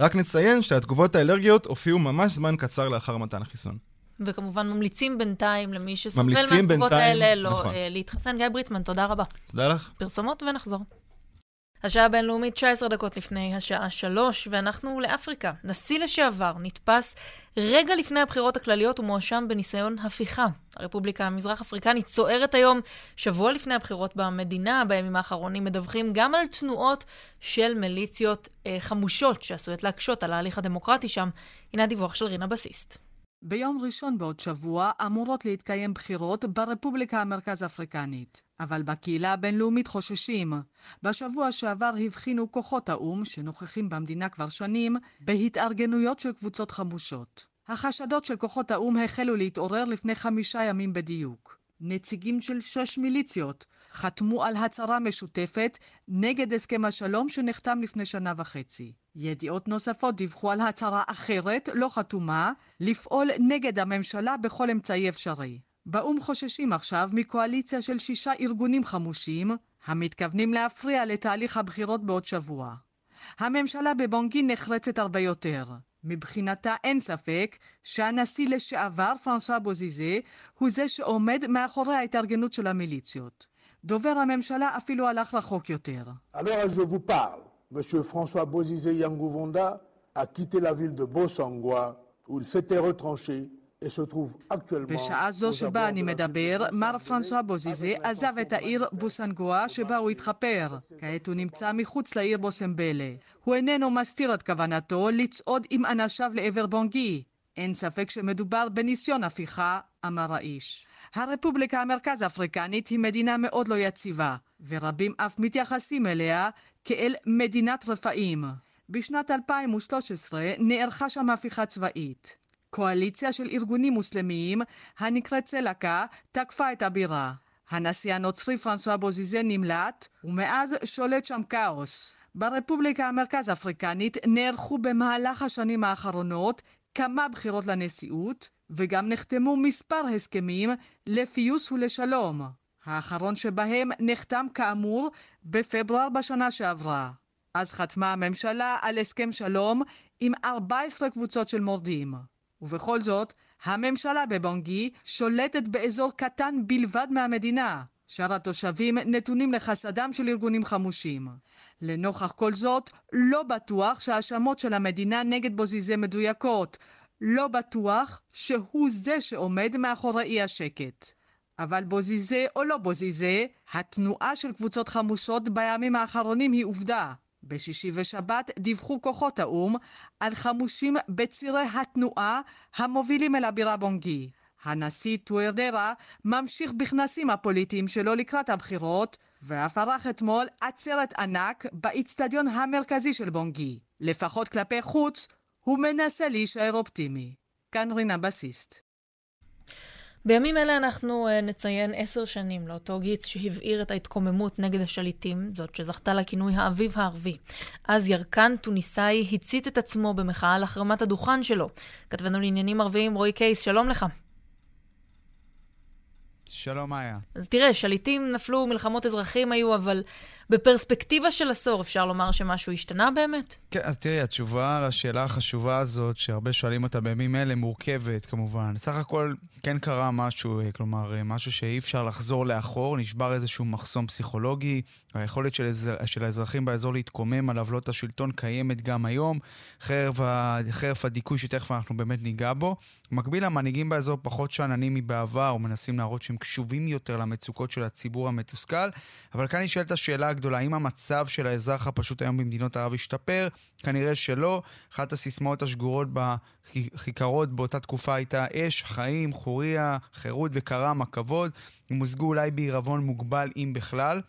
רק נציין שהתגובות האלרגיות הופיעו ממש זמן קצר לאחר מתן החיסון. וכמובן ממליצים בינתיים למי שסובל מהתגובות האלה לא נכון. להתחסן. גיא בריטמן, תודה רבה. תודה לך. פרסומות ונחזור. השעה הבינלאומית 19 דקות לפני השעה 3, ואנחנו לאפריקה. נשיא לשעבר נתפס רגע לפני הבחירות הכלליות ומואשם בניסיון הפיכה. הרפובליקה המזרח אפריקנית צוערת היום, שבוע לפני הבחירות במדינה. בימים האחרונים מדווחים גם על תנועות של מיליציות אה, חמושות שעשויות להקשות על ההליך הדמוקרטי שם. הנה הדיווח של רינה בסיסט. ביום ראשון בעוד שבוע אמורות להתקיים בחירות ברפובליקה המרכז אפריקנית. אבל בקהילה הבינלאומית חוששים. בשבוע שעבר הבחינו כוחות האו"ם, שנוכחים במדינה כבר שנים, בהתארגנויות של קבוצות חמושות. החשדות של כוחות האו"ם החלו להתעורר לפני חמישה ימים בדיוק. נציגים של שש מיליציות חתמו על הצהרה משותפת נגד הסכם השלום שנחתם לפני שנה וחצי. ידיעות נוספות דיווחו על הצהרה אחרת, לא חתומה, לפעול נגד הממשלה בכל אמצעי אפשרי. באו"ם חוששים עכשיו מקואליציה של שישה ארגונים חמושים, המתכוונים להפריע לתהליך הבחירות בעוד שבוע. הממשלה בבונגי נחרצת הרבה יותר. מבחינתה אין ספק שהנשיא לשעבר, פרנסואה בוזיזה, הוא זה שעומד מאחורי ההתארגנות של המיליציות. דובר הממשלה אפילו הלך רחוק יותר. Alors je vous parle, monsieur François Bozizé Yangouvonda a quitté la ville de Bosangwa où il s'était retranché בשעה זו שבה אני מדבר, מר פרנסואה בוזיזה עזב את העיר בוסנגואה שבה הוא התחפר. כעת הוא נמצא מחוץ לעיר בוסמבלה. הוא איננו מסתיר את כוונתו לצעוד עם אנשיו לעבר בונגי. אין ספק שמדובר בניסיון הפיכה, אמר האיש. הרפובליקה המרכז אפריקנית היא מדינה מאוד לא יציבה, ורבים אף מתייחסים אליה כאל מדינת רפאים. בשנת 2013 נערכה שם הפיכה צבאית. קואליציה של ארגונים מוסלמיים הנקראת צלקה תקפה את הבירה. הנשיא הנוצרי פרנסואה בוזיזה נמלט, ומאז שולט שם כאוס. ברפובליקה המרכז אפריקנית נערכו במהלך השנים האחרונות כמה בחירות לנשיאות, וגם נחתמו מספר הסכמים לפיוס ולשלום. האחרון שבהם נחתם כאמור בפברואר בשנה שעברה. אז חתמה הממשלה על הסכם שלום עם 14 קבוצות של מורדים. ובכל זאת, הממשלה בבונגי שולטת באזור קטן בלבד מהמדינה. שאר התושבים נתונים לחסדם של ארגונים חמושים. לנוכח כל זאת, לא בטוח שההאשמות של המדינה נגד בוזיזה מדויקות. לא בטוח שהוא זה שעומד מאחורי השקט. אבל בוזיזה או לא בוזיזה, התנועה של קבוצות חמושות בימים האחרונים היא עובדה. בשישי ושבת דיווחו כוחות האו"ם על חמושים בצירי התנועה המובילים אל הבירה בונגי. הנשיא טוארדרה ממשיך בכנסים הפוליטיים שלו לקראת הבחירות, ואף ערך אתמול עצרת ענק באיצטדיון המרכזי של בונגי. לפחות כלפי חוץ, הוא מנסה להישאר אופטימי. כאן רינה בסיסט. בימים אלה אנחנו uh, נציין עשר שנים לאותו גיץ שהבעיר את ההתקוממות נגד השליטים, זאת שזכתה לכינוי האביב הערבי. אז ירקן טוניסאי הצית את עצמו במחאה על החרמת הדוכן שלו. כתבנו לעניינים ערביים רועי קייס, שלום לך. שלום, מאיה. אז תראה, שליטים נפלו, מלחמות אזרחים היו, אבל בפרספקטיבה של עשור אפשר לומר שמשהו השתנה באמת? כן, אז תראי, התשובה לשאלה החשובה הזאת, שהרבה שואלים אותה בימים אלה, מורכבת כמובן. סך הכל כן קרה משהו, אה, כלומר, אה, משהו שאי אפשר לחזור לאחור, נשבר איזשהו מחסום פסיכולוגי, היכולת של, אזר, של האזרחים באזור להתקומם על עוולות השלטון קיימת גם היום, חרף, ה, חרף הדיכוי שתכף אנחנו באמת ניגע בו. במקביל, המנהיגים באזור פחות שאננים מבעבר, ומנסים להראות שהם קשובים יותר למצוקות של הציבור המתוסכל, אבל כאן נשאלת השאלה הגדולה, האם המצב של האזרח הפשוט היום במדינות ערב השתפר? כנראה שלא. אחת הסיסמאות השגורות בכיכרות באותה תקופה הייתה אש, חיים, חוריה, חירות וכרם, הכבוד. הם הושגו אולי בעירבון מוגבל, אם בכלל.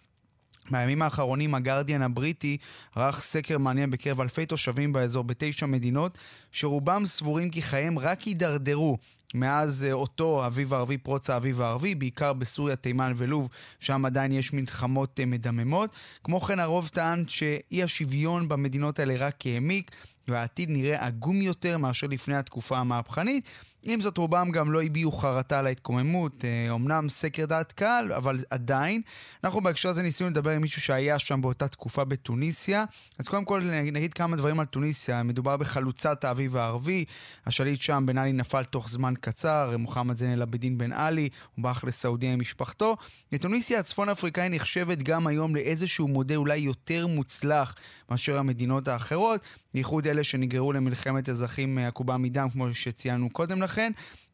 בימים האחרונים הגרדיאן הבריטי ערך סקר מעניין בקרב אלפי תושבים באזור בתשע מדינות, שרובם סבורים כי חייהם רק הידרדרו מאז אה, אותו אביב הערבי, פרוץ האביב הערבי, בעיקר בסוריה, תימן ולוב, שם עדיין יש מלחמות אה, מדממות. כמו כן הרוב טען שאי השוויון במדינות האלה רק העמיק, והעתיד נראה עגום יותר מאשר לפני התקופה המהפכנית. עם זאת, רובם גם לא הביעו חרטה על ההתקוממות. אומנם סקר דעת קהל, אבל עדיין. אנחנו בהקשר הזה ניסינו לדבר עם מישהו שהיה שם באותה תקופה בתוניסיה. אז קודם כל נגיד כמה דברים על תוניסיה. מדובר בחלוצת האביב הערבי. השליט שם, בן עלי, נפל תוך זמן קצר. מוחמד זן אל-עבידין בן עלי, הוא ברח לסעודיה עם משפחתו. תוניסיה הצפון אפריקאי נחשבת גם היום לאיזשהו מודל אולי יותר מוצלח מאשר המדינות האחרות. בייחוד אלה שנגררו למלחמת אזרחים עקובה מדם, כמו שציינו קודם לכן. ולכן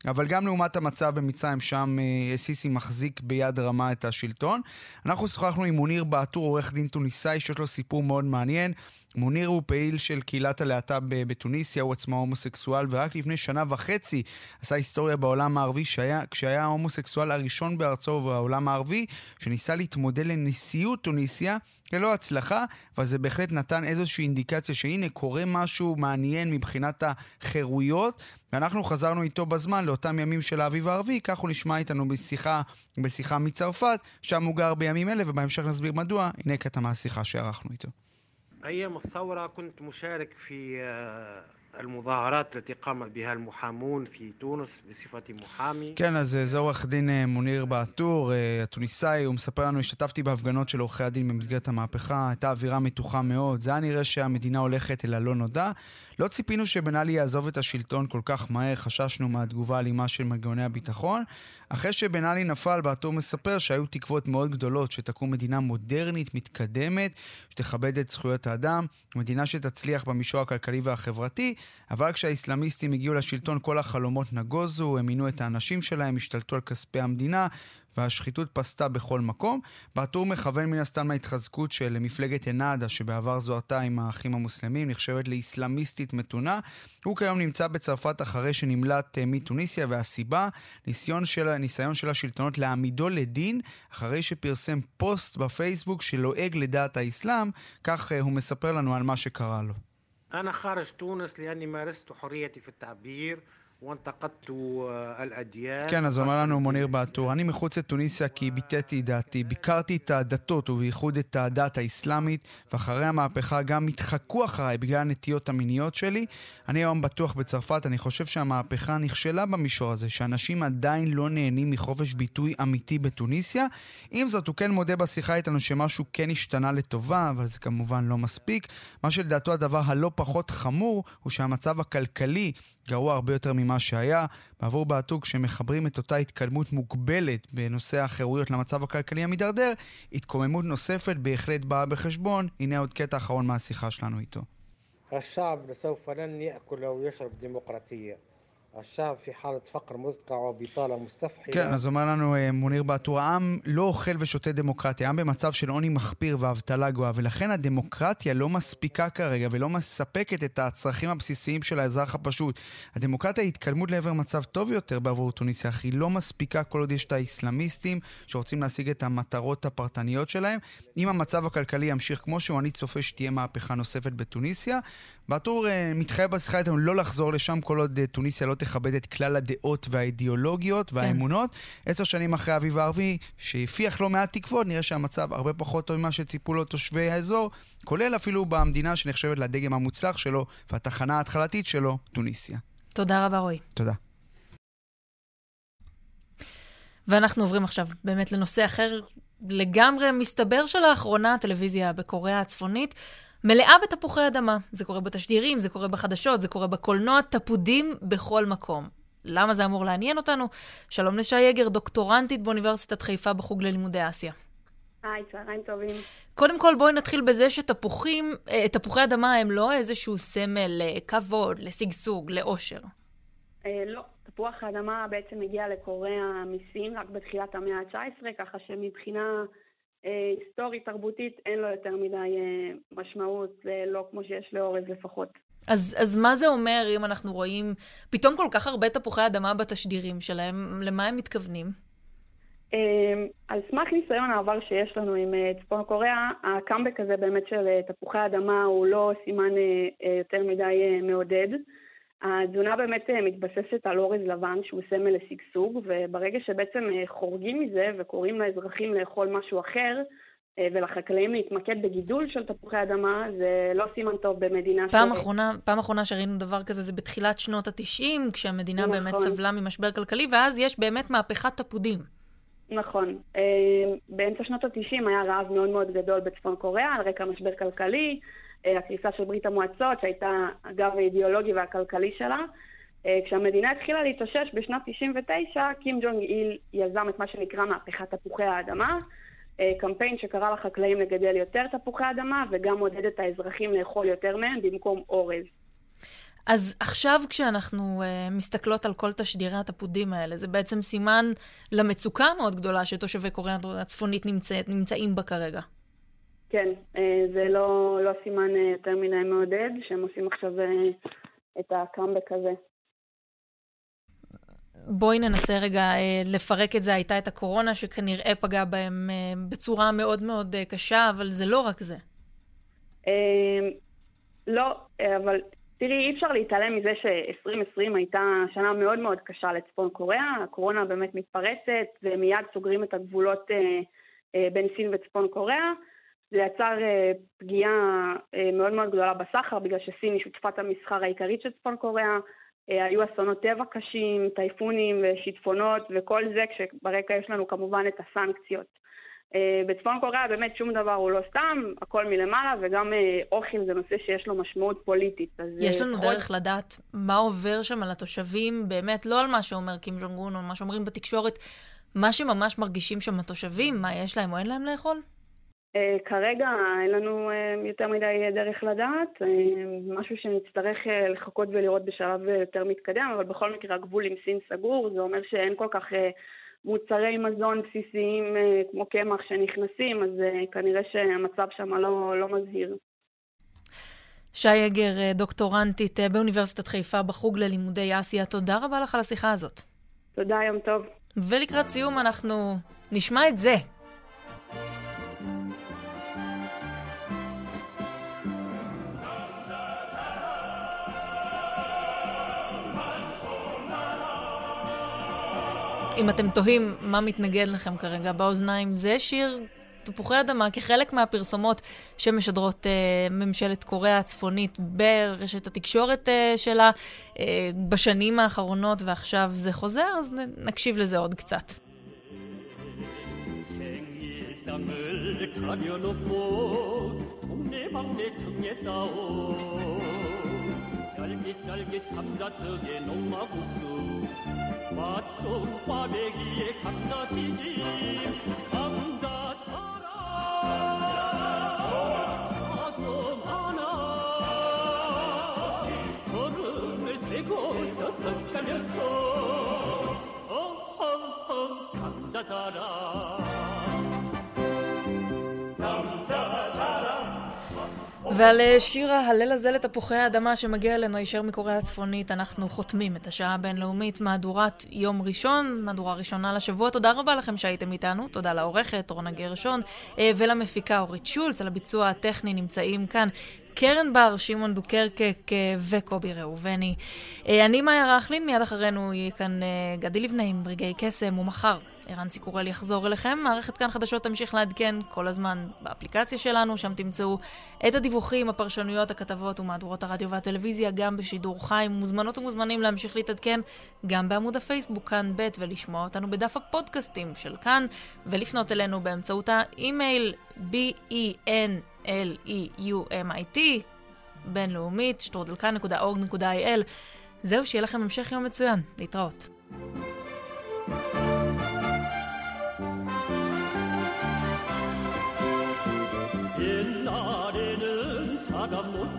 אבל גם לעומת המצב במצרים, שם אה, סיסי מחזיק ביד רמה את השלטון. אנחנו שוחחנו עם מוניר בעטור, עורך דין טוניסאי, שיש לו סיפור מאוד מעניין. מוניר הוא פעיל של קהילת הלהט"ב בתוניסיה, הוא עצמו הומוסקסואל, ורק לפני שנה וחצי עשה היסטוריה בעולם הערבי, שהיה, כשהיה ההומוסקסואל הראשון בארצו בעולם הערבי, שניסה להתמודד לנשיאות תוניסיה, ללא הצלחה, אבל זה בהחלט נתן איזושהי אינדיקציה שהנה קורה משהו מעניין מבחינת החירויות, ואנחנו חזרנו איתו בזמן לאותם ימים של האביב הערבי, כך הוא נשמע איתנו בשיחה, בשיחה מצרפת, שם הוא גר בימים אלה, ובהמשך נסביר מדוע, הנה קטע מהשיחה שערכנו איתו. أيام الثورة كنت مشارك في المظاهرات التي قام بها المحامون في تونس بصفتي محامي. כן, אז זה עורך דין מוניר בעטור, התוניסאי, הוא מספר לנו, השתתפתי בהפגנות של עורכי הדין במסגרת המהפכה, הייתה אווירה מתוחה מאוד, זה היה נראה שהמדינה הולכת אל הלא נודע. לא ציפינו שבן עלי יעזוב את השלטון כל כך מהר, חששנו מהתגובה האלימה של מנגנוני הביטחון. אחרי שבן עלי נפל, בעטור מספר שהיו תקוות מאוד גדולות שתקום מדינה מודרנית, מתקדמת, שתכבד את זכויות האדם, מדינה שתצליח במישור הכלכלי והחברתי, אבל כשהאיסלאמיסטים הגיעו לשלטון כל החלומות נגוזו, הם מינו את האנשים שלהם, השתלטו על כספי המדינה, והשחיתות פסתה בכל מקום. בעטור מכוון מן הסתם להתחזקות של מפלגת אנאדה, שבעבר זוהתה עם האחים המוסלמים, נחשבת לאיסלאמיסטית מתונה. הוא כיום נמצא בצרפת אחרי שנמלט מתוניסיה, והסיבה, ניסיון של, ניסיון של השלטונות להעמידו לדין, אחרי שפרסם פוסט בפייסבוק שלועג לדעת האסלאם, כך הוא מספר לנו על מה שקרה לו. أنا خارج تونس لأني مارست حريتي في التعبير כן, אז אומר לנו מוניר בעטור, אני מחוץ לתוניסיה כי ביטאתי את דעתי, ביקרתי את הדתות ובייחוד את הדת האסלאמית, ואחרי המהפכה גם התחקו אחריי בגלל הנטיות המיניות שלי. אני היום בטוח בצרפת, אני חושב שהמהפכה נכשלה במישור הזה, שאנשים עדיין לא נהנים מחופש ביטוי אמיתי בתוניסיה. עם זאת, הוא כן מודה בשיחה איתנו שמשהו כן השתנה לטובה, אבל זה כמובן לא מספיק. מה שלדעתו הדבר הלא פחות חמור, הוא שהמצב הכלכלי גרוע הרבה יותר ממה שהיה. בעבור בעתוק שמחברים את אותה התקדמות מוגבלת בנושא החירויות למצב הכלכלי המידרדר, התקוממות נוספת בהחלט באה בחשבון. הנה עוד קטע אחרון מהשיחה שלנו איתו. الشعب سوف لن يأكل ويشرب ديمقراطية השעב פי חלת פקר מודקע וביטאלה מוסתפחילה. כן, אז אומר לנו אה, מוניר באטור, העם לא אוכל ושותה דמוקרטיה, העם במצב של עוני מחפיר ואבטלה גואה, ולכן הדמוקרטיה לא מספיקה כרגע ולא מספקת את הצרכים הבסיסיים של האזרח הפשוט. הדמוקרטיה היא התקדמות לעבר מצב טוב יותר בעבור טוניסיה, אך היא לא מספיקה כל עוד יש את האסלאמיסטים שרוצים להשיג את המטרות הפרטניות שלהם. אם המצב הכלכלי ימשיך כמו שהוא, אני צופה שתהיה מהפכה נוספת בטוניסיה. באטור אה, מתחייב בשיחה איתנו לא לחזור לשם כל עוד אה, טוניסיה לא תכבד את כלל הדעות והאידיאולוגיות והאמונות. עשר כן. שנים אחרי האביב הערבי, שהפיח לא מעט תקוות, נראה שהמצב הרבה פחות טוב ממה שציפו לו תושבי האזור, כולל אפילו במדינה שנחשבת לדגם המוצלח שלו והתחנה ההתחלתית שלו, טוניסיה. תודה רבה, רועי. תודה. ואנחנו עוברים עכשיו באמת לנושא אחר לגמרי. מסתבר שלאחרונה הטלוויזיה בקוריאה הצפונית מלאה בתפוחי אדמה. זה קורה בתשדירים, זה קורה בחדשות, זה קורה בקולנוע, תפודים בכל מקום. למה זה אמור לעניין אותנו? שלום לשי יגר, דוקטורנטית באוניברסיטת חיפה בחוג ללימודי אסיה. היי, צהריים טובים. קודם כל, בואי נתחיל בזה שתפוחים, אה, תפוחי אדמה הם לא איזשהו סמל לכבוד, לשגשוג, לאושר. אה, לא, תפוח האדמה בעצם הגיע לקוריאה מסין רק בתחילת המאה ה-19, ככה שמבחינה היסטורית, תרבותית, אין לו יותר מדי אה, משמעות, אה, לא כמו שיש לאורז לפחות. אז, אז מה זה אומר אם אנחנו רואים פתאום כל כך הרבה תפוחי אדמה בתשדירים שלהם? למה הם מתכוונים? אה, על סמך ניסיון העבר שיש לנו עם אה, צפון קוריאה, הקאמבק הזה באמת של אה, תפוחי אדמה הוא לא סימן יותר מדי מעודד. התזונה באמת מתבססת על אורז לבן שהוא סמל לשגשוג, וברגע שבעצם חורגים מזה וקוראים לאזרחים לאכול משהו אחר, ולחקלאים להתמקד בגידול של תפוחי אדמה, זה לא סימן טוב במדינה פעם ש... אחרונה, פעם אחרונה שראינו דבר כזה זה בתחילת שנות ה-90, כשהמדינה נכון. באמת סבלה ממשבר כלכלי, ואז יש באמת מהפכת תפודים. נכון. אה, באמצע שנות ה-90 היה רעב מאוד מאוד גדול בצפון קוריאה על רקע משבר כלכלי, אה, הקריסה של ברית המועצות, שהייתה הגב האידיאולוגי והכלכלי שלה. אה, כשהמדינה התחילה להתאושש בשנת 99, קים ג'ונג איל יזם את מה שנקרא מהפכת תפוחי האדמה, קמפיין שקרא לחקלאים לגדל יותר תפוחי אדמה וגם עודד את האזרחים לאכול יותר מהם במקום אורז. אז עכשיו כשאנחנו uh, מסתכלות על כל תשדירי התפודים האלה, זה בעצם סימן למצוקה המאוד גדולה שתושבי קוריאה הצפונית נמצא, נמצאים בה כרגע. כן, uh, זה לא, לא סימן uh, יותר מדי מעודד, שהם עושים עכשיו uh, את הקאמבק הזה. בואי ננסה רגע לפרק את זה. הייתה את הקורונה שכנראה פגעה בהם בצורה מאוד מאוד קשה, אבל זה לא רק זה. לא, אבל תראי, אי אפשר להתעלם מזה ש-2020 הייתה שנה מאוד מאוד קשה לצפון קוריאה, הקורונה באמת מתפרצת ומיד סוגרים את הגבולות אה, אה, בין סין וצפון קוריאה. זה יצר אה, פגיעה אה, מאוד מאוד גדולה בסחר, בגלל שסין היא שותפת המסחר העיקרית של צפון קוריאה. אה, היו אסונות טבע קשים, טייפונים ושיטפונות וכל זה, כשברקע יש לנו כמובן את הסנקציות. בצפון קוריאה באמת שום דבר הוא לא סתם, הכל מלמעלה, וגם אוכל זה נושא שיש לו משמעות פוליטית. יש לנו כל... דרך לדעת מה עובר שם על התושבים, באמת, לא על מה שאומר קים ג'ונג און או מה שאומרים בתקשורת, מה שממש מרגישים שם התושבים, מה יש להם או אין להם לאכול? Uh, כרגע אין לנו uh, יותר מדי דרך לדעת, משהו שנצטרך לחכות ולראות בשלב יותר מתקדם, אבל בכל מקרה הגבול עם סין סגור, זה אומר שאין כל כך... מוצרי מזון בסיסיים אה, כמו קמח שנכנסים, אז אה, כנראה שהמצב שם לא, לא מזהיר. שי יגר, אה, דוקטורנטית באוניברסיטת חיפה בחוג ללימודי אסיה, תודה רבה לך על השיחה הזאת. תודה, יום טוב. ולקראת סיום אנחנו נשמע את זה. אם אתם תוהים מה מתנגד לכם כרגע באוזניים, זה שיר תפוחי אדמה כחלק מהפרסומות שמשדרות אה, ממשלת קוריאה הצפונית ברשת התקשורת אה, שלה אה, בשנים האחרונות, ועכשיו זה חוזר, אז נקשיב לזה עוד קצת. 쫄깃쫄깃 감자떡에 농마국수 맛 좋은 꽈배기에 감자튀김 감자처럼 아도 많아 서른을 세고 서떡하면서 어허허 감자자랑 ועל אה, שיר ההלל הזה לתפוחי האדמה שמגיע אלינו הישר מקוריאה הצפונית, אנחנו חותמים את השעה הבינלאומית, מהדורת יום ראשון, מהדורה ראשונה לשבוע. תודה רבה לכם שהייתם איתנו, תודה לעורכת רונה גרשון אה, ולמפיקה אורית שולץ, על הביצוע הטכני נמצאים כאן. קרן בר, שמעון דוקרקק אה, וקובי ראובני. אני מאיה רכלין, מיד אחרינו יהיה כאן גדי לבנה עם רגעי קסם, ומחר ערן סיקורל יחזור אליכם. מערכת כאן חדשות תמשיך לעדכן כל הזמן באפליקציה שלנו, שם תמצאו את הדיווחים, הפרשנויות, הכתבות ומהדורות הרדיו והטלוויזיה, גם בשידור חי. מוזמנות ומוזמנים להמשיך להתעדכן גם בעמוד הפייסבוק כאן ב' ולשמוע אותנו בדף הפודקאסטים של כאן, ולפנות אלינו באמצעות האימייל b-e-n-l-e-u-m-i-t בינלאומית, שטרודלקן.org.il. זהו, שיהיה לכם המשך יום מצוין. להתראות. 옛날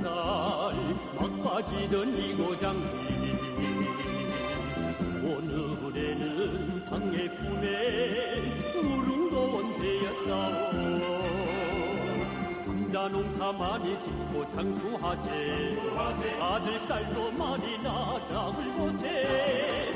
사람 못살 막 빠지던 이 고장이 오늘에는 당의 품에 우릉도원 되었다오. 감자 농사 많이 짓고 장수하세. 아들 딸도 많이 낳아 울고세